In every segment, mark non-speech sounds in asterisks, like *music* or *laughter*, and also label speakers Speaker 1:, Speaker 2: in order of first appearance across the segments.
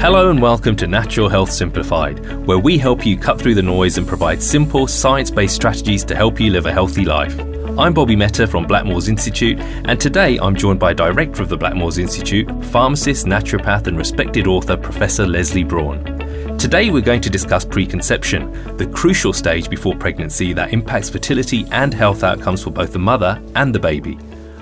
Speaker 1: Hello and welcome to Natural Health Simplified, where we help you cut through the noise and provide simple, science based strategies to help you live a healthy life. I'm Bobby Mehta from Blackmores Institute, and today I'm joined by Director of the Blackmores Institute, pharmacist, naturopath, and respected author Professor Lesley Braun. Today we're going to discuss preconception, the crucial stage before pregnancy that impacts fertility and health outcomes for both the mother and the baby.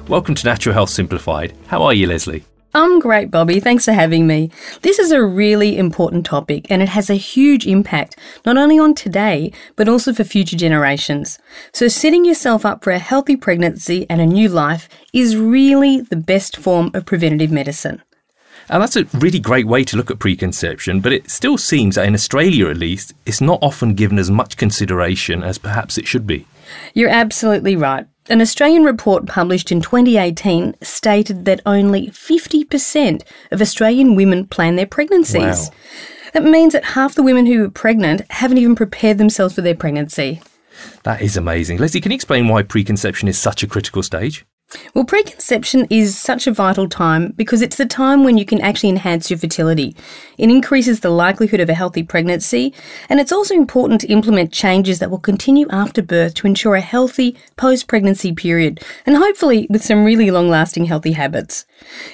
Speaker 1: Welcome to Natural Health Simplified. How are you, Lesley?
Speaker 2: I'm great, Bobby. Thanks for having me. This is a really important topic and it has a huge impact not only on today, but also for future generations. So, setting yourself up for a healthy pregnancy and a new life is really the best form of preventative medicine.
Speaker 1: And that's a really great way to look at preconception, but it still seems that in Australia at least, it's not often given as much consideration as perhaps it should be.
Speaker 2: You're absolutely right. An Australian report published in 2018 stated that only 50% of Australian women plan their pregnancies.
Speaker 1: Wow.
Speaker 2: That means that half the women who are pregnant haven't even prepared themselves for their pregnancy.
Speaker 1: That is amazing. Lesley, can you explain why preconception is such a critical stage?
Speaker 2: Well, preconception is such a vital time because it's the time when you can actually enhance your fertility. It increases the likelihood of a healthy pregnancy, and it's also important to implement changes that will continue after birth to ensure a healthy post pregnancy period, and hopefully with some really long lasting healthy habits.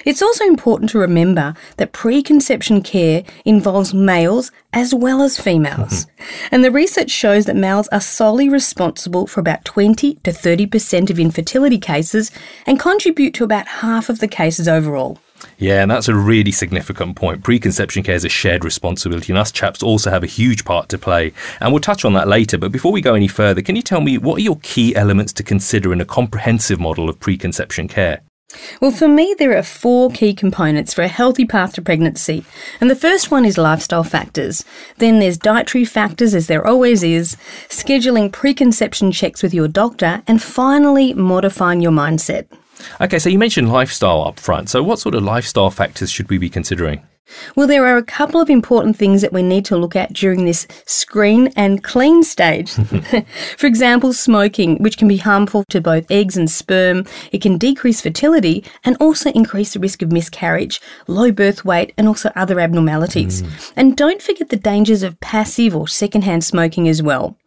Speaker 2: It's also important to remember that preconception care involves males as well as females. Mm-hmm. and the research shows that males are solely responsible for about 20 to 30% of infertility cases and contribute to about half of the cases overall.
Speaker 1: Yeah, and that's a really significant point. Preconception care is a shared responsibility, and us chaps also have a huge part to play. And we'll touch on that later. But before we go any further, can you tell me what are your key elements to consider in a comprehensive model of preconception care?
Speaker 2: Well, for me, there are four key components for a healthy path to pregnancy. And the first one is lifestyle factors. Then there's dietary factors, as there always is, scheduling preconception checks with your doctor, and finally, modifying your mindset.
Speaker 1: Okay, so you mentioned lifestyle up front. So, what sort of lifestyle factors should we be considering?
Speaker 2: Well, there are a couple of important things that we need to look at during this screen and clean stage. *laughs* *laughs* For example, smoking, which can be harmful to both eggs and sperm. It can decrease fertility and also increase the risk of miscarriage, low birth weight, and also other abnormalities. Mm. And don't forget the dangers of passive or secondhand smoking as well.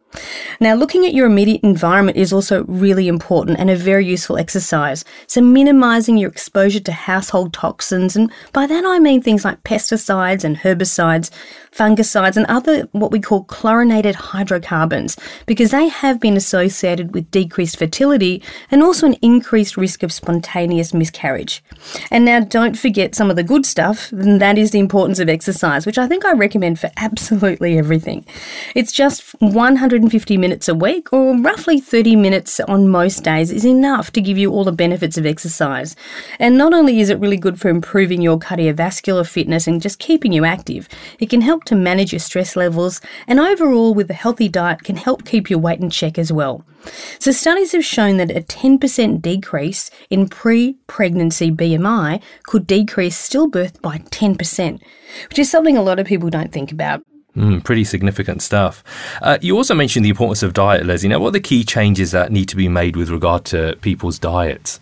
Speaker 2: Now, looking at your immediate environment is also really important and a very useful exercise. So, minimizing your exposure to household toxins, and by that I mean things like pesticides and herbicides, fungicides, and other what we call chlorinated hydrocarbons, because they have been associated with decreased fertility and also an increased risk of spontaneous miscarriage. And now, don't forget some of the good stuff, and that is the importance of exercise, which I think I recommend for absolutely everything. It's just 150 minutes a week, or roughly 30 minutes on most days, is enough to give you all the benefits of exercise. And not only is it really good for improving your cardiovascular fitness and just keeping you active, it can help to manage your stress levels, and overall, with a healthy diet, can help keep your weight in check as well. So, studies have shown that a 10% decrease in pre pregnancy BMI could decrease stillbirth by 10%, which is something a lot of people don't think about.
Speaker 1: Mm, pretty significant stuff. Uh, you also mentioned the importance of diet, Lesley. Now, what are the key changes that need to be made with regard to people's diets?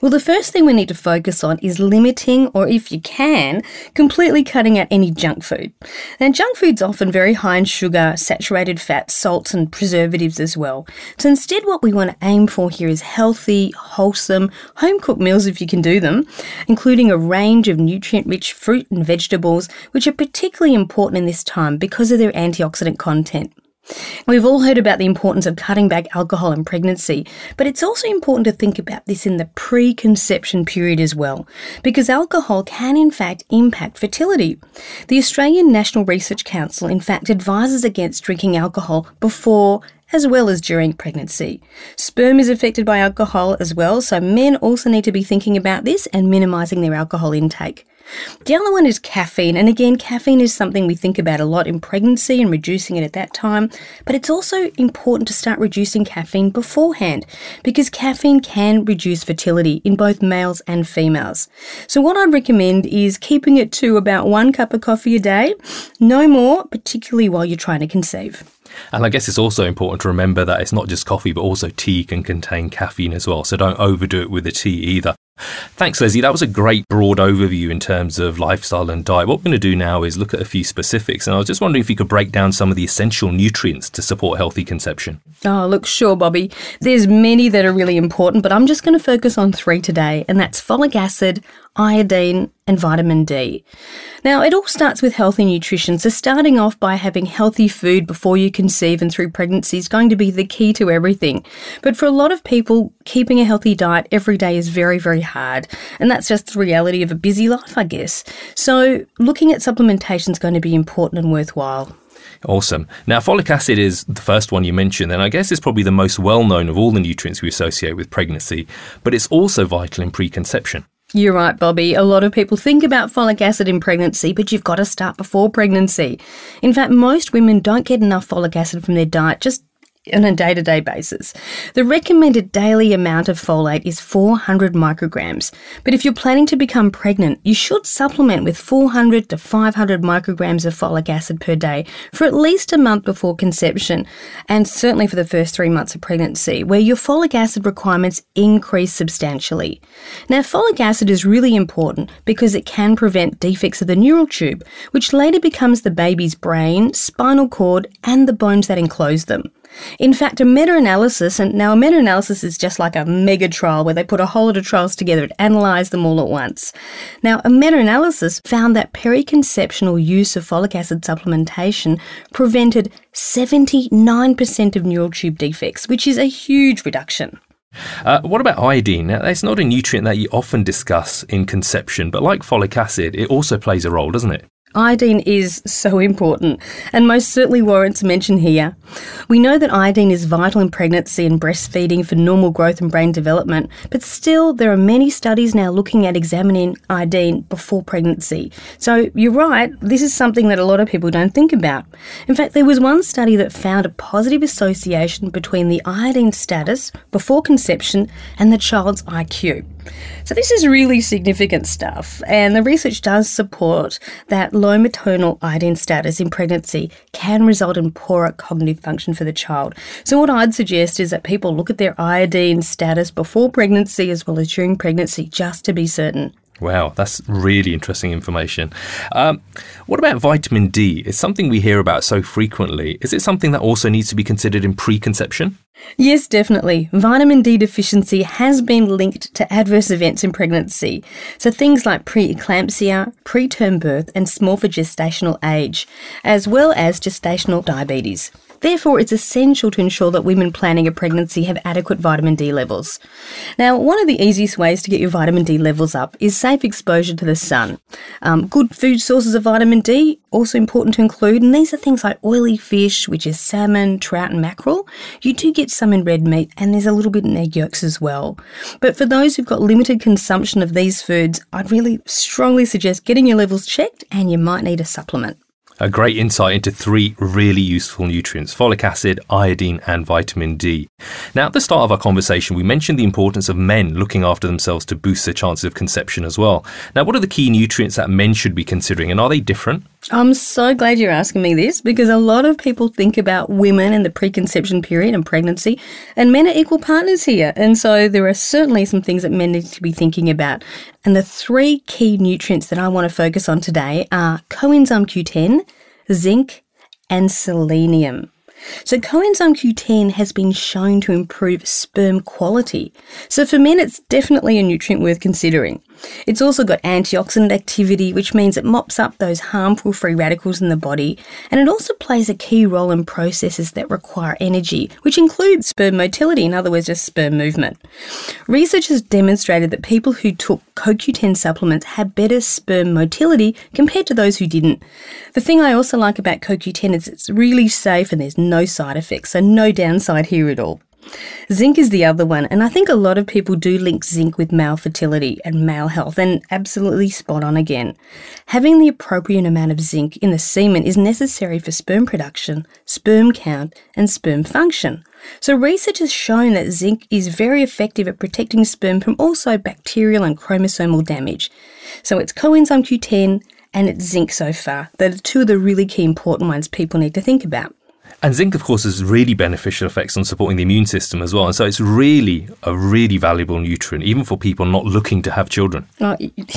Speaker 2: Well, the first thing we need to focus on is limiting, or if you can, completely cutting out any junk food. And junk food's often very high in sugar, saturated fat, salts, and preservatives as well. So instead, what we want to aim for here is healthy, wholesome, home cooked meals if you can do them, including a range of nutrient rich fruit and vegetables, which are particularly important in this time because of their antioxidant content. We've all heard about the importance of cutting back alcohol in pregnancy, but it's also important to think about this in the preconception period as well, because alcohol can in fact impact fertility. The Australian National Research Council in fact advises against drinking alcohol before as well as during pregnancy. Sperm is affected by alcohol as well, so men also need to be thinking about this and minimising their alcohol intake. The other one is caffeine, and again, caffeine is something we think about a lot in pregnancy and reducing it at that time, but it's also important to start reducing caffeine beforehand because caffeine can reduce fertility in both males and females. So, what I'd recommend is keeping it to about one cup of coffee a day, no more, particularly while you're trying to conceive.
Speaker 1: And I guess it's also important to remember that it's not just coffee, but also tea can contain caffeine as well. So don't overdo it with the tea either. Thanks, Lesley. That was a great broad overview in terms of lifestyle and diet. What we're going to do now is look at a few specifics. And I was just wondering if you could break down some of the essential nutrients to support healthy conception.
Speaker 2: Oh, look, sure, Bobby. There's many that are really important, but I'm just going to focus on three today, and that's folic acid, iodine, and vitamin D. Now, it all starts with healthy nutrition, so starting off by having healthy food before you conceive and through pregnancy is going to be the key to everything. But for a lot of people, keeping a healthy diet every day is very, very hard, and that's just the reality of a busy life, I guess. So, looking at supplementation is going to be important and worthwhile.
Speaker 1: Awesome. Now, folic acid is the first one you mentioned, and I guess it's probably the most well known of all the nutrients we associate with pregnancy, but it's also vital in preconception.
Speaker 2: You're right, Bobby. A lot of people think about folic acid in pregnancy, but you've got to start before pregnancy. In fact, most women don't get enough folic acid from their diet just on a day to day basis. The recommended daily amount of folate is 400 micrograms, but if you're planning to become pregnant, you should supplement with 400 to 500 micrograms of folic acid per day for at least a month before conception, and certainly for the first three months of pregnancy, where your folic acid requirements increase substantially. Now, folic acid is really important because it can prevent defects of the neural tube, which later becomes the baby's brain, spinal cord, and the bones that enclose them. In fact, a meta analysis, and now a meta analysis is just like a mega trial where they put a whole lot of trials together and analyse them all at once. Now, a meta analysis found that periconceptional use of folic acid supplementation prevented 79% of neural tube defects, which is a huge reduction.
Speaker 1: Uh, what about iodine? Now, it's not a nutrient that you often discuss in conception, but like folic acid, it also plays a role, doesn't it?
Speaker 2: Iodine is so important and most certainly warrants mention here. We know that iodine is vital in pregnancy and breastfeeding for normal growth and brain development, but still, there are many studies now looking at examining iodine before pregnancy. So, you're right, this is something that a lot of people don't think about. In fact, there was one study that found a positive association between the iodine status before conception and the child's IQ. So, this is really significant stuff, and the research does support that low maternal iodine status in pregnancy can result in poorer cognitive function for the child. So, what I'd suggest is that people look at their iodine status before pregnancy as well as during pregnancy just to be certain.
Speaker 1: Wow, that's really interesting information. Um, what about vitamin D? It's something we hear about so frequently. Is it something that also needs to be considered in preconception?
Speaker 2: Yes, definitely. Vitamin D deficiency has been linked to adverse events in pregnancy. So things like preeclampsia, preterm birth, and small for gestational age, as well as gestational diabetes. Therefore, it's essential to ensure that women planning a pregnancy have adequate vitamin D levels. Now, one of the easiest ways to get your vitamin D levels up is safe exposure to the sun. Um, good food sources of vitamin D, also important to include, and these are things like oily fish, which is salmon, trout, and mackerel. You do get some in red meat, and there's a little bit in egg yolks as well. But for those who've got limited consumption of these foods, I'd really strongly suggest getting your levels checked, and you might need a supplement.
Speaker 1: A great insight into three really useful nutrients folic acid, iodine, and vitamin D. Now, at the start of our conversation, we mentioned the importance of men looking after themselves to boost their chances of conception as well. Now, what are the key nutrients that men should be considering, and are they different?
Speaker 2: I'm so glad you're asking me this because a lot of people think about women in the preconception period and pregnancy, and men are equal partners here. And so there are certainly some things that men need to be thinking about. And the three key nutrients that I want to focus on today are coenzyme Q10, zinc, and selenium. So, coenzyme Q10 has been shown to improve sperm quality. So, for men, it's definitely a nutrient worth considering. It's also got antioxidant activity, which means it mops up those harmful free radicals in the body, and it also plays a key role in processes that require energy, which includes sperm motility, in other words, just sperm movement. Research has demonstrated that people who took CoQ10 supplements had better sperm motility compared to those who didn't. The thing I also like about CoQ10 is it's really safe and there's no side effects, so no downside here at all. Zinc is the other one, and I think a lot of people do link zinc with male fertility and male health, and absolutely spot on again. Having the appropriate amount of zinc in the semen is necessary for sperm production, sperm count, and sperm function. So, research has shown that zinc is very effective at protecting sperm from also bacterial and chromosomal damage. So, it's coenzyme Q10 and it's zinc so far that are two of the really key important ones people need to think about.
Speaker 1: And zinc, of course, has really beneficial effects on supporting the immune system as well. And so it's really a really valuable nutrient, even for people not looking to have children.
Speaker 2: Oh,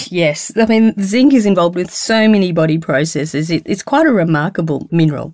Speaker 2: yes. I mean, zinc is involved with so many body processes. It, it's quite a remarkable mineral.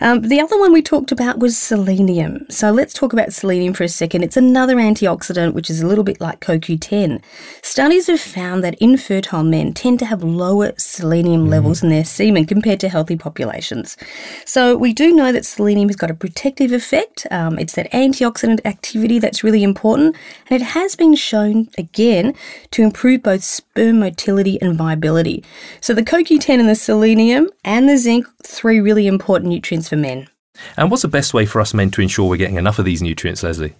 Speaker 2: Um, the other one we talked about was selenium. So let's talk about selenium for a second. It's another antioxidant which is a little bit like CoQ10. Studies have found that infertile men tend to have lower selenium mm. levels in their semen compared to healthy populations. So we do know that selenium has got a protective effect. Um, it's that antioxidant activity that's really important, and it has been shown again to improve both sperm motility and viability. So the CoQ10 and the selenium and the zinc, three really important nutrients for men.
Speaker 1: And what's the best way for us men to ensure we're getting enough of these nutrients, Lesley?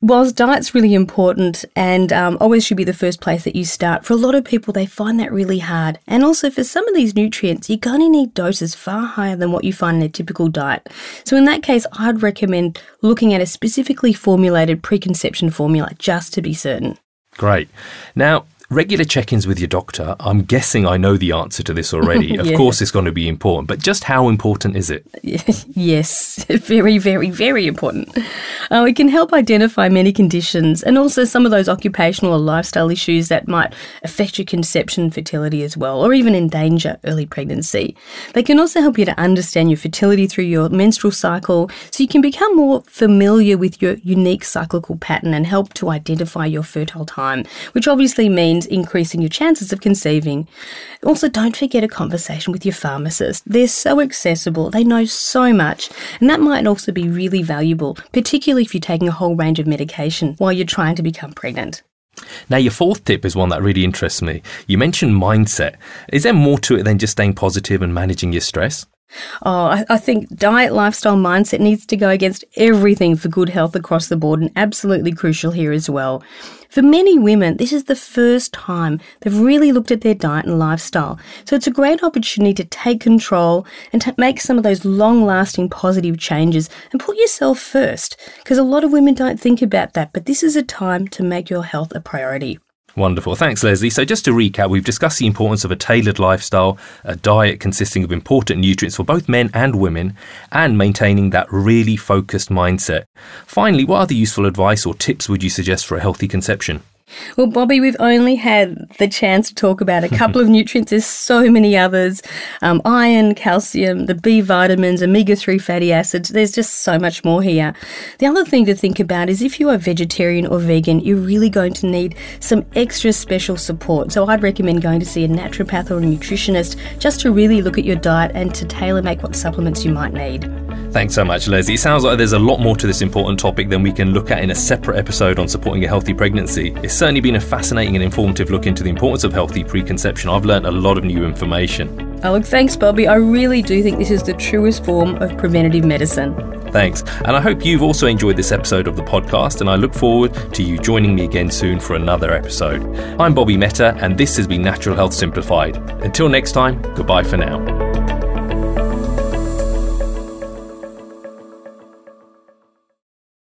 Speaker 2: Whilst diet's really important and um, always should be the first place that you start, for a lot of people, they find that really hard. And also, for some of these nutrients, you're going to need doses far higher than what you find in a typical diet. So, in that case, I'd recommend looking at a specifically formulated preconception formula just to be certain.
Speaker 1: Great. Now, Regular check ins with your doctor. I'm guessing I know the answer to this already. *laughs* Of
Speaker 2: yeah.
Speaker 1: course, it's going to be important, but just how important is it? *laughs*
Speaker 2: yes, *laughs* very, very, very important. Uh, it can help identify many conditions and also some of those occupational or lifestyle issues that might affect your conception fertility as well, or even endanger early pregnancy. They can also help you to understand your fertility through your menstrual cycle so you can become more familiar with your unique cyclical pattern and help to identify your fertile time, which obviously means means increasing your chances of conceiving. Also, don't forget a conversation with your pharmacist. They're so accessible, they know so much, and that might also be really valuable, particularly if you're taking a whole range of medication while you're trying to become pregnant.
Speaker 1: Now, your fourth tip is one that really interests me. You mentioned mindset. Is there more to it than just staying positive and managing your stress?
Speaker 2: Oh, I, I, think diet, lifestyle, mindset needs to go against everything for good health across the board and absolutely crucial here as well. For many women, this is the first time they've really looked at their diet and lifestyle. So it's a great opportunity to take control and to make some of those long lasting positive changes and put yourself first. Because a lot of women don't think about that, but this is a time to make your health a priority.
Speaker 1: Wonderful. Thanks, Lesley. So, just to recap, we've discussed the importance of a tailored lifestyle, a diet consisting of important nutrients for both men and women, and maintaining that really focused mindset. Finally, what other useful advice or tips would you suggest for a healthy conception?
Speaker 2: Well, Bobby, we've only had the chance to talk about a couple of *laughs* nutrients. There's so many others um, iron, calcium, the B vitamins, omega 3 fatty acids. There's just so much more here. The other thing to think about is if you are vegetarian or vegan, you're really going to need some extra special support. So I'd recommend going to see a naturopath or a nutritionist just to really look at your diet and to tailor make what supplements you might need.
Speaker 1: Thanks so much, Lesley. It sounds like there's a lot more to this important topic than we can look at in a separate episode on supporting a healthy pregnancy. It's certainly been a fascinating and informative look into the importance of healthy preconception. I've learned a lot of new information.
Speaker 2: Oh, look, thanks, Bobby. I really do think this is the truest form of preventative medicine.
Speaker 1: Thanks. And I hope you've also enjoyed this episode of the podcast, and I look forward to you joining me again soon for another episode. I'm Bobby Mehta, and this has been Natural Health Simplified. Until next time, goodbye for now.